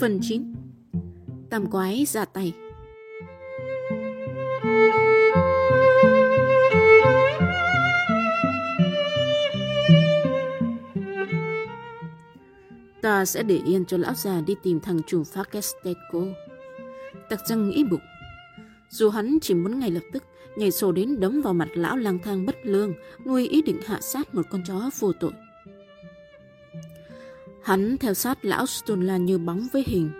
Phần 9 Tam quái ra tay Ta sẽ để yên cho lão già đi tìm thằng chủ Fakesteco. Tặc răng nghĩ bụng. Dù hắn chỉ muốn ngay lập tức nhảy sổ đến đấm vào mặt lão lang thang bất lương, nuôi ý định hạ sát một con chó vô tội. Hắn theo sát lão Stunla như bóng với hình.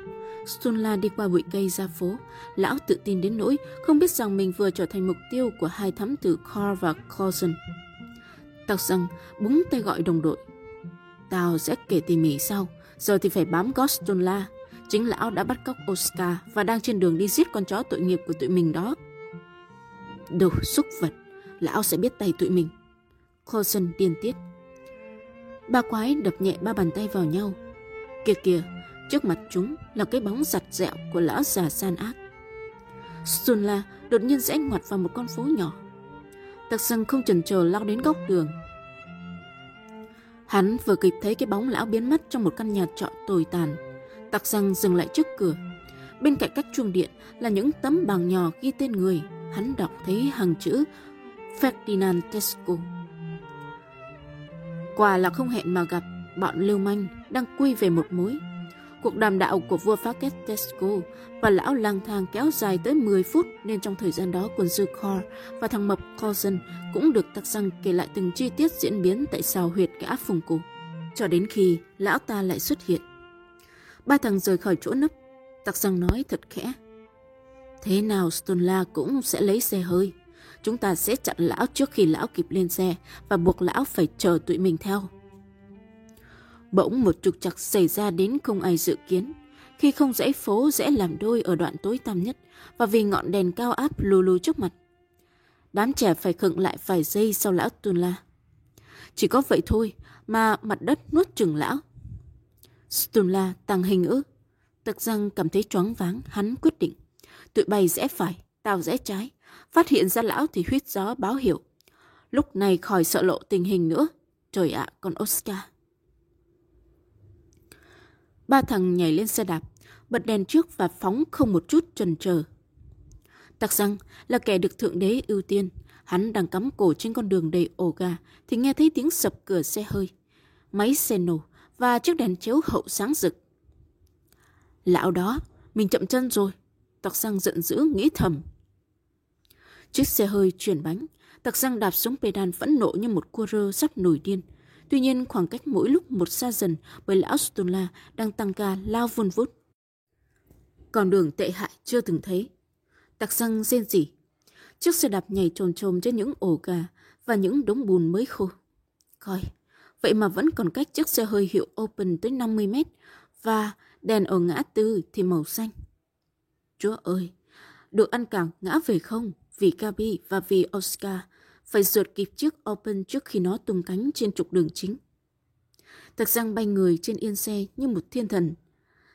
Stunla đi qua bụi cây ra phố, lão tự tin đến nỗi không biết rằng mình vừa trở thành mục tiêu của hai thám tử Carr và Coulson. Tặc rằng búng tay gọi đồng đội. Tao sẽ kể tỉ mỉ sau, giờ thì phải bám gót Stunla. Chính lão đã bắt cóc Oscar và đang trên đường đi giết con chó tội nghiệp của tụi mình đó. Đồ xúc vật, lão sẽ biết tay tụi mình. Coulson điên tiết. Ba quái đập nhẹ ba bàn tay vào nhau. Kìa kìa, trước mặt chúng là cái bóng giặt dẹo của lão già san ác. Sunla đột nhiên rẽ ngoặt vào một con phố nhỏ. Tặc sân không chần chờ lao đến góc đường. Hắn vừa kịp thấy cái bóng lão biến mất trong một căn nhà trọ tồi tàn. Tặc sân dừng lại trước cửa. Bên cạnh các chuông điện là những tấm bảng nhỏ ghi tên người. Hắn đọc thấy hàng chữ Ferdinand Tesco. Quả là không hẹn mà gặp, bọn lưu manh đang quy về một mối. Cuộc đàm đạo của vua Phaket Tesco và lão lang thang kéo dài tới 10 phút nên trong thời gian đó quân sư Kor và thằng mập Coulson cũng được tắc răng kể lại từng chi tiết diễn biến tại sao huyệt cái áp phùng cổ. Cho đến khi lão ta lại xuất hiện. Ba thằng rời khỏi chỗ nấp, tắc răng nói thật khẽ. Thế nào Stonla cũng sẽ lấy xe hơi. Chúng ta sẽ chặn lão trước khi lão kịp lên xe và buộc lão phải chờ tụi mình theo. Bỗng một trục trặc xảy ra đến không ai dự kiến. Khi không dãy phố dễ làm đôi ở đoạn tối tăm nhất và vì ngọn đèn cao áp lù lù trước mặt. Đám trẻ phải khựng lại vài giây sau lão Tunla. Chỉ có vậy thôi mà mặt đất nuốt chừng lão. Stunla tăng hình ư. Tật răng cảm thấy choáng váng, hắn quyết định. Tụi bay rẽ phải, tao rẽ trái. Phát hiện ra lão thì huyết gió báo hiệu. Lúc này khỏi sợ lộ tình hình nữa. Trời ạ, con Oscar. Ba thằng nhảy lên xe đạp, bật đèn trước và phóng không một chút chần chờ. Tặc răng là kẻ được Thượng Đế ưu tiên. Hắn đang cắm cổ trên con đường đầy ổ gà thì nghe thấy tiếng sập cửa xe hơi. Máy xe nổ và chiếc đèn chiếu hậu sáng rực. Lão đó, mình chậm chân rồi. Tặc răng giận dữ nghĩ thầm. Chiếc xe hơi chuyển bánh, tặc răng đạp xuống pedal phẫn nộ như một cua rơ sắp nổi điên. Tuy nhiên khoảng cách mỗi lúc một xa dần bởi lão Stula đang tăng ca lao vun vút. Con đường tệ hại chưa từng thấy. Tặc răng rên rỉ. Chiếc xe đạp nhảy trồn trồm trên những ổ gà và những đống bùn mới khô. Coi, vậy mà vẫn còn cách chiếc xe hơi hiệu Open tới 50 mét và đèn ở ngã tư thì màu xanh. Chúa ơi, được ăn cả ngã về không vì Gabi và vì Oscar phải rượt kịp chiếc Open trước khi nó tung cánh trên trục đường chính. Thật răng bay người trên yên xe như một thiên thần.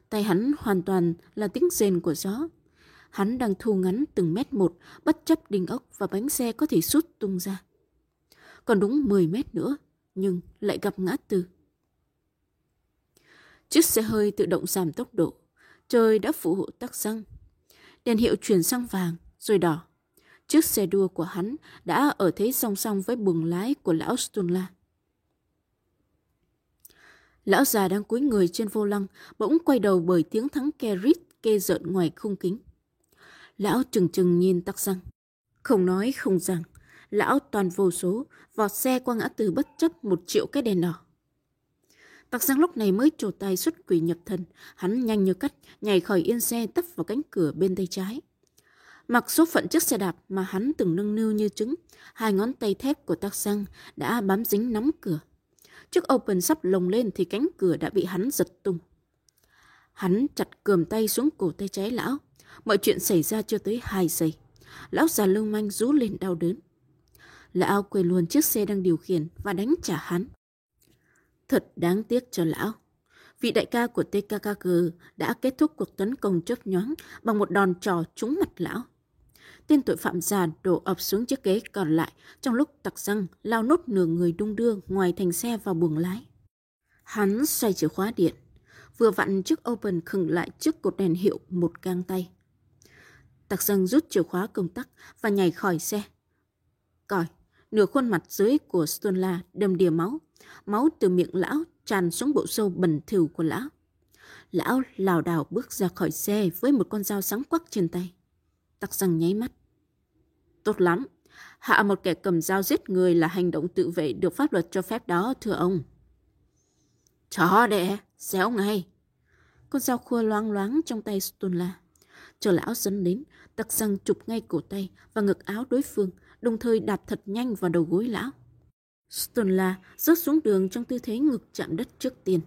Tay hắn hoàn toàn là tiếng rền của gió. Hắn đang thu ngắn từng mét một, bất chấp đinh ốc và bánh xe có thể sút tung ra. Còn đúng 10 mét nữa, nhưng lại gặp ngã tư. Chiếc xe hơi tự động giảm tốc độ. Trời đã phụ hộ tắc răng. Đèn hiệu chuyển sang vàng, rồi đỏ. Chiếc xe đua của hắn đã ở thế song song với buồng lái của lão Stunla. Lão già đang cúi người trên vô lăng, bỗng quay đầu bởi tiếng thắng ke rít kê rợn ngoài khung kính. Lão trừng trừng nhìn tắc răng. Không nói không rằng, lão toàn vô số, vọt xe qua ngã tư bất chấp một triệu cái đèn đỏ. Tặc Giang lúc này mới trổ tay xuất quỷ nhập thần, hắn nhanh như cắt, nhảy khỏi yên xe tấp vào cánh cửa bên tay trái. Mặc số phận chiếc xe đạp mà hắn từng nâng niu như trứng, hai ngón tay thép của tác xăng đã bám dính nắm cửa. Chiếc open sắp lồng lên thì cánh cửa đã bị hắn giật tung. Hắn chặt cườm tay xuống cổ tay trái lão. Mọi chuyện xảy ra chưa tới hai giây. Lão già lưu manh rú lên đau đớn. Lão quên luôn chiếc xe đang điều khiển và đánh trả hắn. Thật đáng tiếc cho lão. Vị đại ca của TKKG đã kết thúc cuộc tấn công chớp nhoáng bằng một đòn trò trúng mặt lão. Tên tội phạm già đổ ập xuống chiếc ghế còn lại trong lúc tặc răng lao nốt nửa người đung đưa ngoài thành xe vào buồng lái. Hắn xoay chìa khóa điện. Vừa vặn chiếc Open khựng lại trước cột đèn hiệu một gang tay. Tặc răng rút chìa khóa công tắc và nhảy khỏi xe. Còi, nửa khuôn mặt dưới của Stonla đầm đìa máu. Máu từ miệng lão tràn xuống bộ sâu bẩn thỉu của lão. Lão lảo đảo bước ra khỏi xe với một con dao sáng quắc trên tay. Tắc răng nháy mắt. Tốt lắm. Hạ một kẻ cầm dao giết người là hành động tự vệ được pháp luật cho phép đó, thưa ông. Chó đẻ, xéo ngay. Con dao khua loáng loáng trong tay Stonla. Chờ lão dẫn đến, tắc răng chụp ngay cổ tay và ngực áo đối phương, đồng thời đạp thật nhanh vào đầu gối lão. Stonla rớt xuống đường trong tư thế ngực chạm đất trước tiên.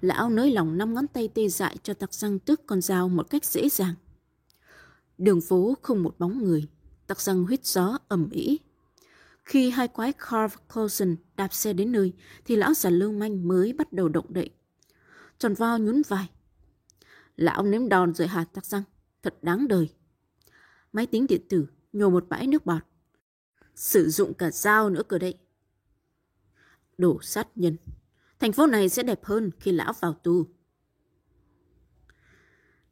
Lão nới lỏng năm ngón tay tê dại cho tặc răng tước con dao một cách dễ dàng. Đường phố không một bóng người, tặc răng huyết gió ẩm ĩ. Khi hai quái Carl Coulson đạp xe đến nơi, thì lão già lưu manh mới bắt đầu động đậy. Tròn vo nhún vai. Lão nếm đòn rồi hạt tặc răng, thật đáng đời. Máy tính điện tử nhổ một bãi nước bọt. Sử dụng cả dao nữa cơ đấy. Đổ sát nhân. Thành phố này sẽ đẹp hơn khi lão vào tù.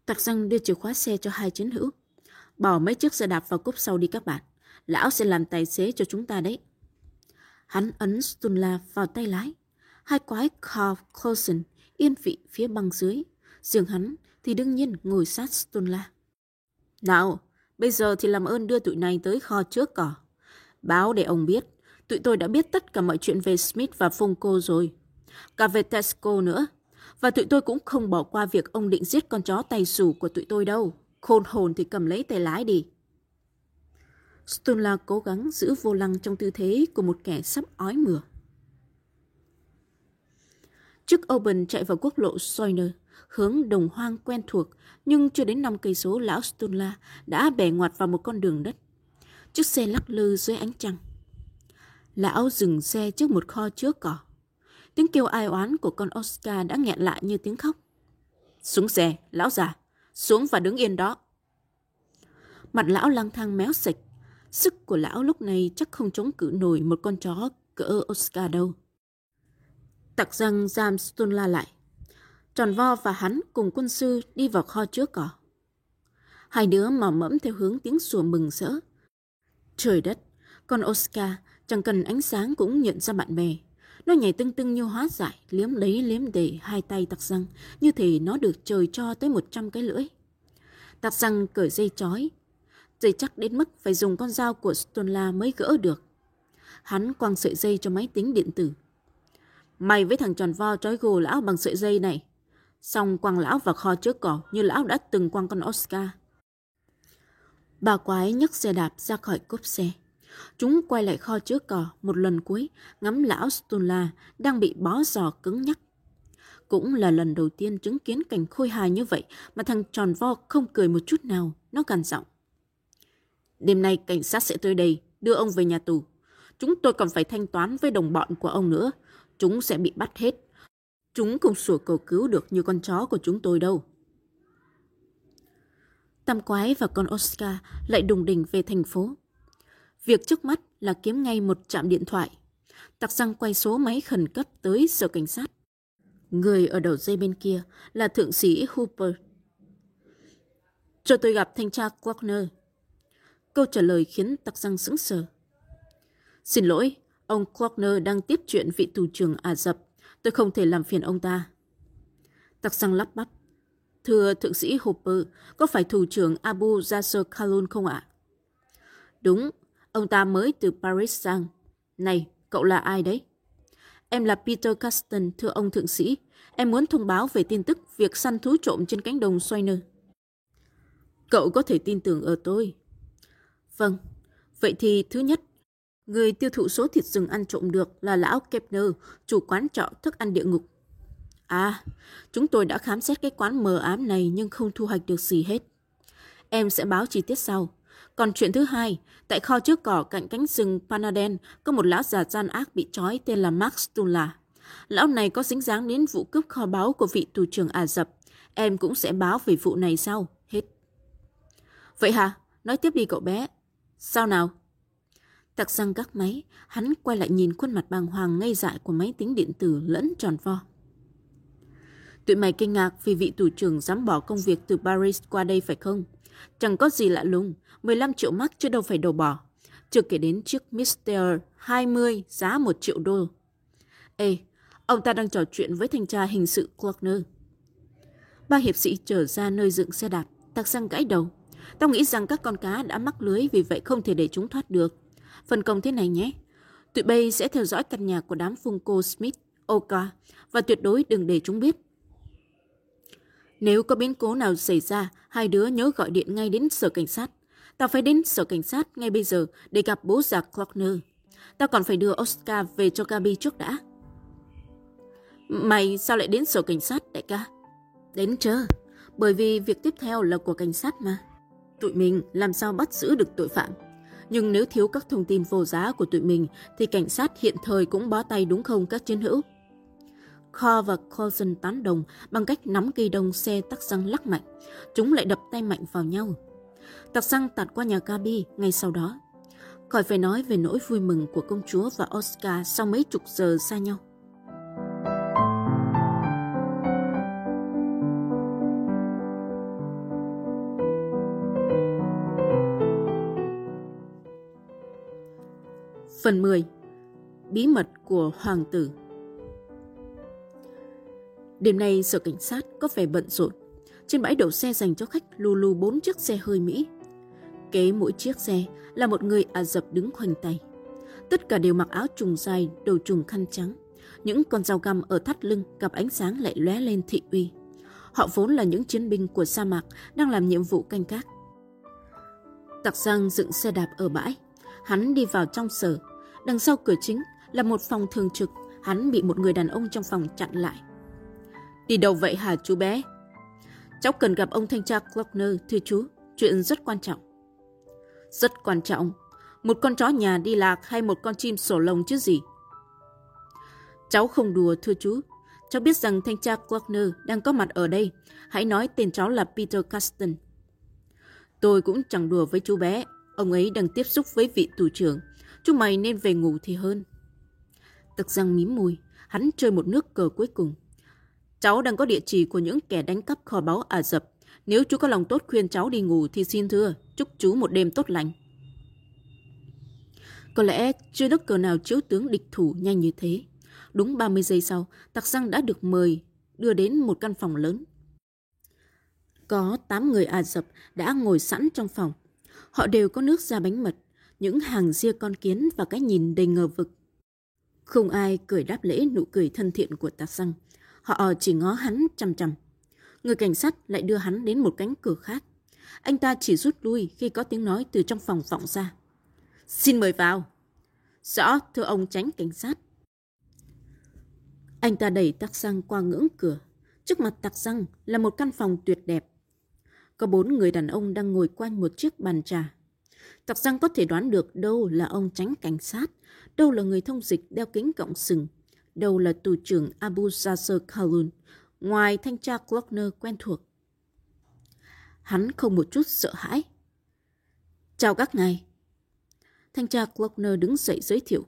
Tạc răng đưa chìa khóa xe cho hai chiến hữu. Bỏ mấy chiếc xe đạp vào cốp sau đi các bạn. Lão sẽ làm tài xế cho chúng ta đấy. Hắn ấn Stunla vào tay lái. Hai quái Carl Coulson yên vị phía băng dưới. Riêng hắn thì đương nhiên ngồi sát Stunla. Nào, bây giờ thì làm ơn đưa tụi này tới kho trước cỏ. Báo để ông biết, tụi tôi đã biết tất cả mọi chuyện về Smith và Funko rồi cả về Tesco nữa. Và tụi tôi cũng không bỏ qua việc ông định giết con chó tay sủ của tụi tôi đâu. Khôn hồn thì cầm lấy tay lái đi. Stunla cố gắng giữ vô lăng trong tư thế của một kẻ sắp ói mửa. Chiếc Open chạy vào quốc lộ Soiner, hướng đồng hoang quen thuộc, nhưng chưa đến 5 cây số lão Stunla đã bẻ ngoặt vào một con đường đất. Chiếc xe lắc lư dưới ánh trăng. Lão dừng xe trước một kho chứa cỏ. Tiếng kêu ai oán của con Oscar đã nghẹn lại như tiếng khóc. Xuống xe, lão già. Xuống và đứng yên đó. Mặt lão lang thang méo sạch. Sức của lão lúc này chắc không chống cự nổi một con chó cỡ Oscar đâu. Tặc răng giam Stonla lại. Tròn vo và hắn cùng quân sư đi vào kho chứa cỏ. Hai đứa mò mẫm theo hướng tiếng sủa mừng rỡ. Trời đất, con Oscar chẳng cần ánh sáng cũng nhận ra bạn bè. Nó nhảy tưng tưng như hóa giải, liếm lấy liếm để hai tay tặc răng, như thể nó được trời cho tới một trăm cái lưỡi. Tặc răng cởi dây chói, dây chắc đến mức phải dùng con dao của Stonla mới gỡ được. Hắn quăng sợi dây cho máy tính điện tử. Mày với thằng tròn vo trói gồ lão bằng sợi dây này. Xong quăng lão vào kho trước cỏ như lão đã từng quăng con Oscar. Bà quái nhấc xe đạp ra khỏi cốp xe. Chúng quay lại kho chứa cò một lần cuối, ngắm lão Stula đang bị bó giò cứng nhắc. Cũng là lần đầu tiên chứng kiến cảnh khôi hài như vậy mà thằng tròn vo không cười một chút nào, nó gằn giọng. Đêm nay cảnh sát sẽ tới đây, đưa ông về nhà tù. Chúng tôi còn phải thanh toán với đồng bọn của ông nữa. Chúng sẽ bị bắt hết. Chúng không sủa cầu cứu được như con chó của chúng tôi đâu. Tam quái và con Oscar lại đùng đỉnh về thành phố. Việc trước mắt là kiếm ngay một trạm điện thoại. Tặc răng quay số máy khẩn cấp tới sở cảnh sát. Người ở đầu dây bên kia là thượng sĩ Hooper. Cho tôi gặp thanh tra Wagner. Câu trả lời khiến tặc răng sững sờ. Xin lỗi, ông Wagner đang tiếp chuyện vị tù trưởng Ả Rập. Tôi không thể làm phiền ông ta. Tặc răng lắp bắp. Thưa thượng sĩ Hooper, có phải thủ trưởng Abu Yasser Khalun không ạ? Đúng, Ông ta mới từ Paris sang. Này, cậu là ai đấy? Em là Peter Caston, thưa ông thượng sĩ. Em muốn thông báo về tin tức việc săn thú trộm trên cánh đồng Soiner. Cậu có thể tin tưởng ở tôi. Vâng, vậy thì thứ nhất, người tiêu thụ số thịt rừng ăn trộm được là lão Kepner, chủ quán trọ thức ăn địa ngục. À, chúng tôi đã khám xét cái quán mờ ám này nhưng không thu hoạch được gì hết. Em sẽ báo chi tiết sau. Còn chuyện thứ hai, tại kho trước cỏ cạnh cánh rừng Panaden có một lão già gian ác bị trói tên là Max Tula. Lão này có dính dáng đến vụ cướp kho báu của vị tù trưởng Ả Rập. Em cũng sẽ báo về vụ này sau. Hết. Vậy hả? Nói tiếp đi cậu bé. Sao nào? Tặc răng các máy, hắn quay lại nhìn khuôn mặt bàng hoàng ngây dại của máy tính điện tử lẫn tròn vo. Tụi mày kinh ngạc vì vị thủ trưởng dám bỏ công việc từ Paris qua đây phải không? Chẳng có gì lạ lùng, 15 triệu mắc chứ đâu phải đồ bỏ. Chưa kể đến chiếc Mister 20 giá 1 triệu đô. Ê, ông ta đang trò chuyện với thanh tra hình sự Clarkner. Ba hiệp sĩ trở ra nơi dựng xe đạp, tạc sang gãi đầu. Tao nghĩ rằng các con cá đã mắc lưới vì vậy không thể để chúng thoát được. Phần công thế này nhé. Tụi bay sẽ theo dõi căn nhà của đám Funko Smith, Oka và tuyệt đối đừng để chúng biết. Nếu có biến cố nào xảy ra, hai đứa nhớ gọi điện ngay đến sở cảnh sát. Tao phải đến sở cảnh sát ngay bây giờ để gặp bố già Clockner. Tao còn phải đưa Oscar về cho Gabi trước đã. Mày sao lại đến sở cảnh sát, đại ca? Đến chớ, bởi vì việc tiếp theo là của cảnh sát mà. Tụi mình làm sao bắt giữ được tội phạm. Nhưng nếu thiếu các thông tin vô giá của tụi mình thì cảnh sát hiện thời cũng bó tay đúng không các chiến hữu? Kho và Coulson tán đồng bằng cách nắm cây đông xe tắc xăng lắc mạnh. Chúng lại đập tay mạnh vào nhau. Tạc xăng tạt qua nhà Gabi ngay sau đó. Khỏi phải nói về nỗi vui mừng của công chúa và Oscar sau mấy chục giờ xa nhau. Phần 10 Bí mật của Hoàng tử Đêm nay sở cảnh sát có vẻ bận rộn. Trên bãi đậu xe dành cho khách lù lù bốn chiếc xe hơi Mỹ. Kế mỗi chiếc xe là một người Ả Rập đứng khoanh tay. Tất cả đều mặc áo trùng dài, đầu trùng khăn trắng. Những con dao găm ở thắt lưng gặp ánh sáng lại lóe lên thị uy. Họ vốn là những chiến binh của sa mạc đang làm nhiệm vụ canh gác. Tặc Giang dựng xe đạp ở bãi. Hắn đi vào trong sở. Đằng sau cửa chính là một phòng thường trực. Hắn bị một người đàn ông trong phòng chặn lại. Đi đâu vậy hả chú bé? Cháu cần gặp ông thanh tra Klockner, thưa chú. Chuyện rất quan trọng. Rất quan trọng. Một con chó nhà đi lạc hay một con chim sổ lồng chứ gì? Cháu không đùa thưa chú. Cháu biết rằng thanh tra Klockner đang có mặt ở đây. Hãy nói tên cháu là Peter Caston. Tôi cũng chẳng đùa với chú bé. Ông ấy đang tiếp xúc với vị tù trưởng. Chú mày nên về ngủ thì hơn. Tực răng mím môi, hắn chơi một nước cờ cuối cùng. Cháu đang có địa chỉ của những kẻ đánh cắp kho báu Ả Rập. Nếu chú có lòng tốt khuyên cháu đi ngủ thì xin thưa, chúc chú một đêm tốt lành. Có lẽ chưa đất cờ nào chiếu tướng địch thủ nhanh như thế. Đúng 30 giây sau, Tạc Giang đã được mời đưa đến một căn phòng lớn. Có 8 người Ả Rập đã ngồi sẵn trong phòng. Họ đều có nước da bánh mật, những hàng ria con kiến và cái nhìn đầy ngờ vực. Không ai cười đáp lễ nụ cười thân thiện của Tạc Giang. Họ chỉ ngó hắn chăm chăm. Người cảnh sát lại đưa hắn đến một cánh cửa khác. Anh ta chỉ rút lui khi có tiếng nói từ trong phòng vọng ra. Xin mời vào. Rõ, thưa ông tránh cảnh sát. Anh ta đẩy tắc xăng qua ngưỡng cửa. Trước mặt tạc xăng là một căn phòng tuyệt đẹp. Có bốn người đàn ông đang ngồi quanh một chiếc bàn trà. tạc răng có thể đoán được đâu là ông tránh cảnh sát, đâu là người thông dịch đeo kính cộng sừng, đâu là tù trưởng Abu Zasser Khalun, ngoài thanh tra Glockner quen thuộc. Hắn không một chút sợ hãi. Chào các ngài. Thanh tra Glockner đứng dậy giới thiệu.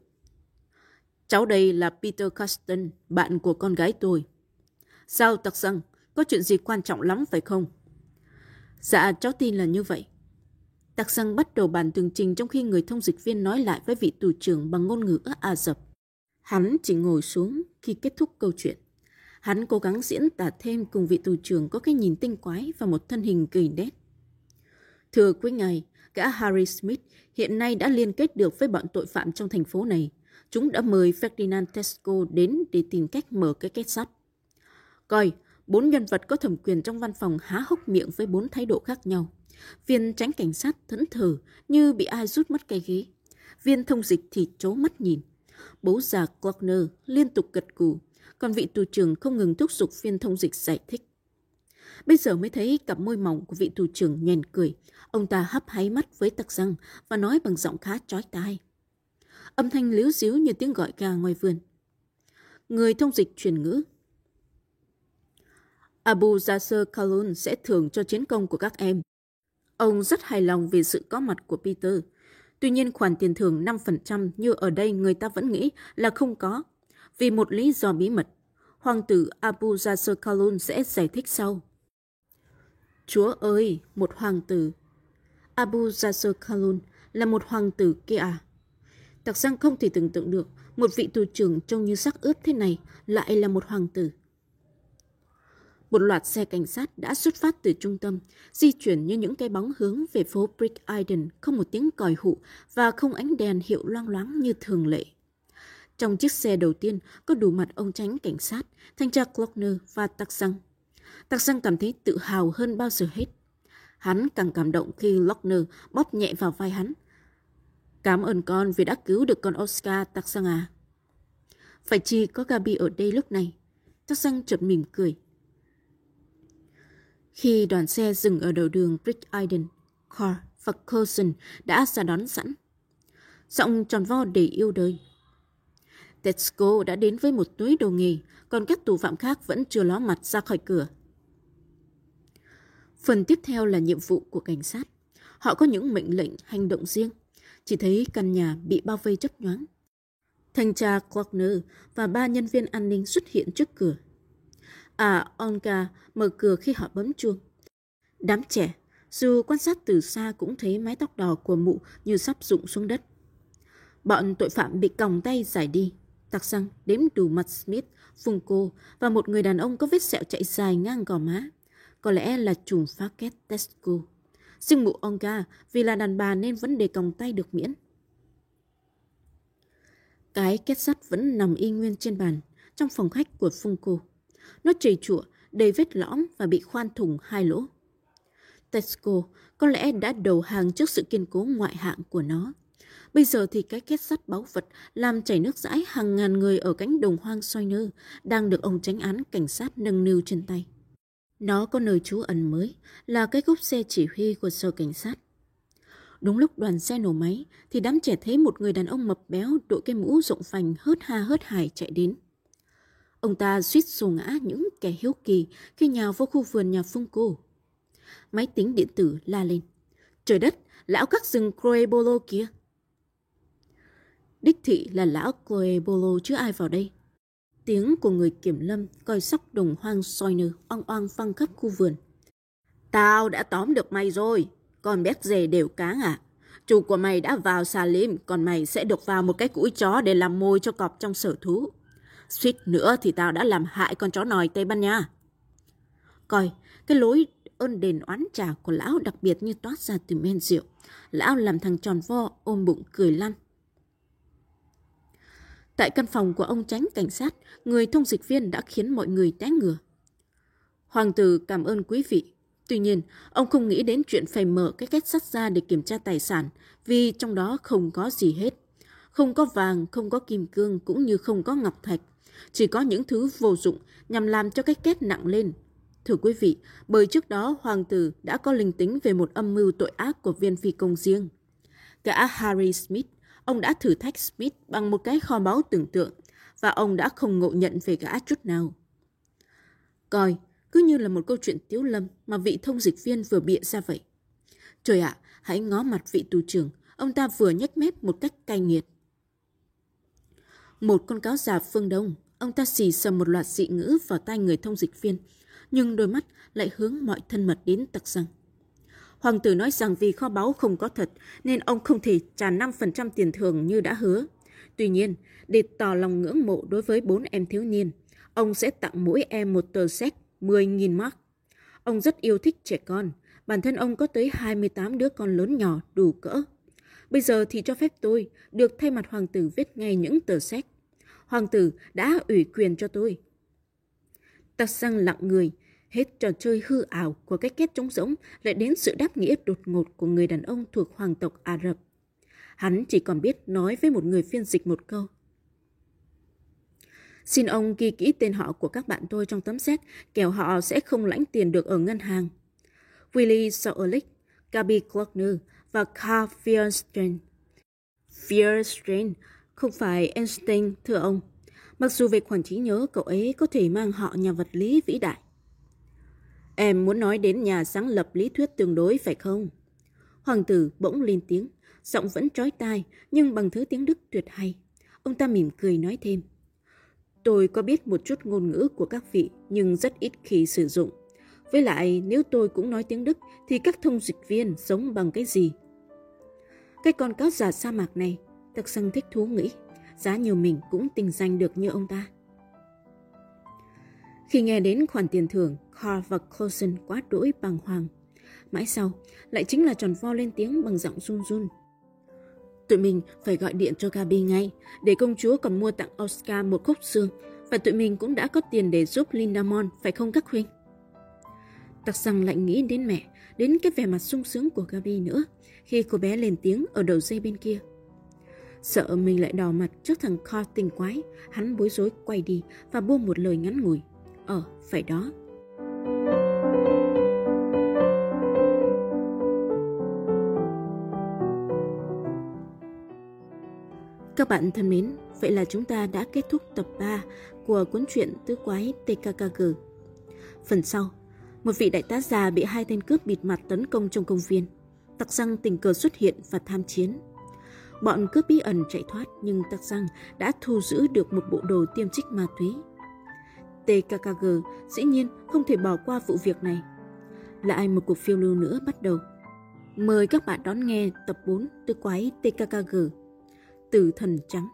Cháu đây là Peter Kasten, bạn của con gái tôi. Sao tặc rằng, có chuyện gì quan trọng lắm phải không? Dạ, cháu tin là như vậy. Tạc rằng bắt đầu bàn tường trình trong khi người thông dịch viên nói lại với vị tù trưởng bằng ngôn ngữ Ả Rập. Hắn chỉ ngồi xuống khi kết thúc câu chuyện. Hắn cố gắng diễn tả thêm cùng vị tù trưởng có cái nhìn tinh quái và một thân hình gầy đét. Thưa quý ngài, gã Harry Smith hiện nay đã liên kết được với bọn tội phạm trong thành phố này. Chúng đã mời Ferdinand Tesco đến để tìm cách mở cái kết sắt. Coi, bốn nhân vật có thẩm quyền trong văn phòng há hốc miệng với bốn thái độ khác nhau. Viên tránh cảnh sát thẫn thờ như bị ai rút mất cái ghế. Viên thông dịch thì trố mắt nhìn. Bố già Klockner liên tục gật gù, còn vị tù trưởng không ngừng thúc giục viên thông dịch giải thích. Bây giờ mới thấy cặp môi mỏng của vị tù trưởng nhèn cười. Ông ta hấp háy mắt với tặc răng và nói bằng giọng khá chói tai. Âm thanh líu díu như tiếng gọi gà ngoài vườn. Người thông dịch truyền ngữ. Abu Yasser Kalun sẽ thưởng cho chiến công của các em. Ông rất hài lòng về sự có mặt của Peter. Tuy nhiên khoản tiền thưởng 5% như ở đây người ta vẫn nghĩ là không có. Vì một lý do bí mật. Hoàng tử Abu Jasser Kalun sẽ giải thích sau. Chúa ơi, một hoàng tử. Abu Jasser Kalun là một hoàng tử kia à? Tạc Giang không thể tưởng tượng được một vị tù trưởng trông như sắc ướp thế này lại là một hoàng tử. Một loạt xe cảnh sát đã xuất phát từ trung tâm, di chuyển như những cái bóng hướng về phố Brick Island, không một tiếng còi hụ và không ánh đèn hiệu loang loáng như thường lệ. Trong chiếc xe đầu tiên có đủ mặt ông tránh cảnh sát, thanh tra Klockner và Tạc Giang. Tạc Giang cảm thấy tự hào hơn bao giờ hết. Hắn càng cảm động khi Lochner bóp nhẹ vào vai hắn. Cảm ơn con vì đã cứu được con Oscar Tạc Giang à. Phải chi có Gabi ở đây lúc này. Tạc Giang chợt mỉm cười. Khi đoàn xe dừng ở đầu đường Brick Iden, Carr và Coulson đã ra đón sẵn. Giọng tròn vo để yêu đời. Tetsuko đã đến với một túi đồ nghề, còn các tù phạm khác vẫn chưa ló mặt ra khỏi cửa. Phần tiếp theo là nhiệm vụ của cảnh sát. Họ có những mệnh lệnh hành động riêng. Chỉ thấy căn nhà bị bao vây chấp nhoáng. Thanh tra Klockner và ba nhân viên an ninh xuất hiện trước cửa. À, Onka mở cửa khi họ bấm chuông. Đám trẻ, dù quan sát từ xa cũng thấy mái tóc đỏ của mụ như sắp rụng xuống đất. Bọn tội phạm bị còng tay giải đi. Tặc răng đếm đủ mặt Smith, Funko và một người đàn ông có vết sẹo chạy dài ngang gò má. Có lẽ là chùm phá két Tesco. sinh mụ Onka vì là đàn bà nên vấn đề còng tay được miễn. Cái két sắt vẫn nằm y nguyên trên bàn trong phòng khách của Funko. Nó trầy trụa, đầy vết lõm và bị khoan thủng hai lỗ. Tesco có lẽ đã đầu hàng trước sự kiên cố ngoại hạng của nó. Bây giờ thì cái kết sắt báu vật làm chảy nước dãi hàng ngàn người ở cánh đồng hoang soi nơ đang được ông tránh án cảnh sát nâng niu trên tay. Nó có nơi trú ẩn mới là cái cúp xe chỉ huy của sở cảnh sát. Đúng lúc đoàn xe nổ máy thì đám trẻ thấy một người đàn ông mập béo đội cái mũ rộng phành hớt ha hớt hải chạy đến. Ông ta suýt xô ngã những kẻ hiếu kỳ khi nhào vô khu vườn nhà Phương Cô. Máy tính điện tử la lên. Trời đất, lão các rừng Croebolo kia. Đích thị là lão Croebolo chứ ai vào đây. Tiếng của người kiểm lâm coi sóc đồng hoang soi nơ oang oang văng khắp khu vườn. Tao đã tóm được mày rồi, con béc dề đều cáng à. Chủ của mày đã vào xà lim, còn mày sẽ được vào một cái củi chó để làm môi cho cọp trong sở thú. Suýt nữa thì tao đã làm hại con chó nòi Tây Ban Nha. Coi, cái lối ơn đền oán trả của lão đặc biệt như toát ra từ men rượu. Lão làm thằng tròn vo ôm bụng cười lăn. Tại căn phòng của ông tránh cảnh sát, người thông dịch viên đã khiến mọi người té ngửa. Hoàng tử cảm ơn quý vị. Tuy nhiên, ông không nghĩ đến chuyện phải mở cái kết sắt ra để kiểm tra tài sản, vì trong đó không có gì hết. Không có vàng, không có kim cương, cũng như không có ngọc thạch. Chỉ có những thứ vô dụng nhằm làm cho cái kết nặng lên. Thưa quý vị, bởi trước đó hoàng tử đã có linh tính về một âm mưu tội ác của viên phi công riêng. Cả Harry Smith, ông đã thử thách Smith bằng một cái kho báu tưởng tượng và ông đã không ngộ nhận về gã chút nào. Coi, cứ như là một câu chuyện tiếu lâm mà vị thông dịch viên vừa bịa ra vậy. Trời ạ, hãy ngó mặt vị tù trưởng, ông ta vừa nhếch mép một cách cay nghiệt. Một con cáo già phương đông, ông ta xì sầm một loạt dị ngữ vào tay người thông dịch viên, nhưng đôi mắt lại hướng mọi thân mật đến tặc rằng Hoàng tử nói rằng vì kho báu không có thật nên ông không thể trả 5% tiền thưởng như đã hứa. Tuy nhiên, để tỏ lòng ngưỡng mộ đối với bốn em thiếu niên, ông sẽ tặng mỗi em một tờ séc 10.000 mark. Ông rất yêu thích trẻ con, bản thân ông có tới 28 đứa con lớn nhỏ đủ cỡ. Bây giờ thì cho phép tôi được thay mặt hoàng tử viết ngay những tờ séc. Hoàng tử đã ủy quyền cho tôi. Tạc sang lặng người, hết trò chơi hư ảo của cái kết trống rỗng lại đến sự đáp nghĩa đột ngột của người đàn ông thuộc hoàng tộc Ả Rập. Hắn chỉ còn biết nói với một người phiên dịch một câu. Xin ông ghi kỹ tên họ của các bạn tôi trong tấm xét. kẻo họ sẽ không lãnh tiền được ở ngân hàng. Willie Soerlich, Gabi Klockner và Carl Fierstein. Fierstein không phải Einstein, thưa ông. Mặc dù về khoản trí nhớ, cậu ấy có thể mang họ nhà vật lý vĩ đại. Em muốn nói đến nhà sáng lập lý thuyết tương đối phải không? Hoàng tử bỗng lên tiếng, giọng vẫn trói tai nhưng bằng thứ tiếng Đức tuyệt hay. Ông ta mỉm cười nói thêm. Tôi có biết một chút ngôn ngữ của các vị nhưng rất ít khi sử dụng. Với lại nếu tôi cũng nói tiếng Đức thì các thông dịch viên sống bằng cái gì? Cái con cáo giả sa mạc này, Tặc Săng thích thú nghĩ, giá nhiều mình cũng tình danh được như ông ta. Khi nghe đến khoản tiền thưởng, Carl và Coulson quá đỗi bàng hoàng. Mãi sau, lại chính là tròn vo lên tiếng bằng giọng run run. Tụi mình phải gọi điện cho Gabi ngay, để công chúa còn mua tặng Oscar một khúc xương, và tụi mình cũng đã có tiền để giúp Linda Mon, phải không các huynh? Tặc rằng lại nghĩ đến mẹ, đến cái vẻ mặt sung sướng của Gabi nữa, khi cô bé lên tiếng ở đầu dây bên kia. Sợ mình lại đỏ mặt trước thằng Carl tình quái, hắn bối rối quay đi và buông một lời ngắn ngủi. Ờ, phải đó. Các bạn thân mến, vậy là chúng ta đã kết thúc tập 3 của cuốn truyện Tứ Quái TKKG. Phần sau, một vị đại tá già bị hai tên cướp bịt mặt tấn công trong công viên. Tặc răng tình cờ xuất hiện và tham chiến. Bọn cướp bí ẩn chạy thoát, nhưng tắc răng đã thu giữ được một bộ đồ tiêm trích ma túy. TKKG dĩ nhiên không thể bỏ qua vụ việc này. Lại một cuộc phiêu lưu nữa bắt đầu. Mời các bạn đón nghe tập 4 từ Quái TKKG Tử thần trắng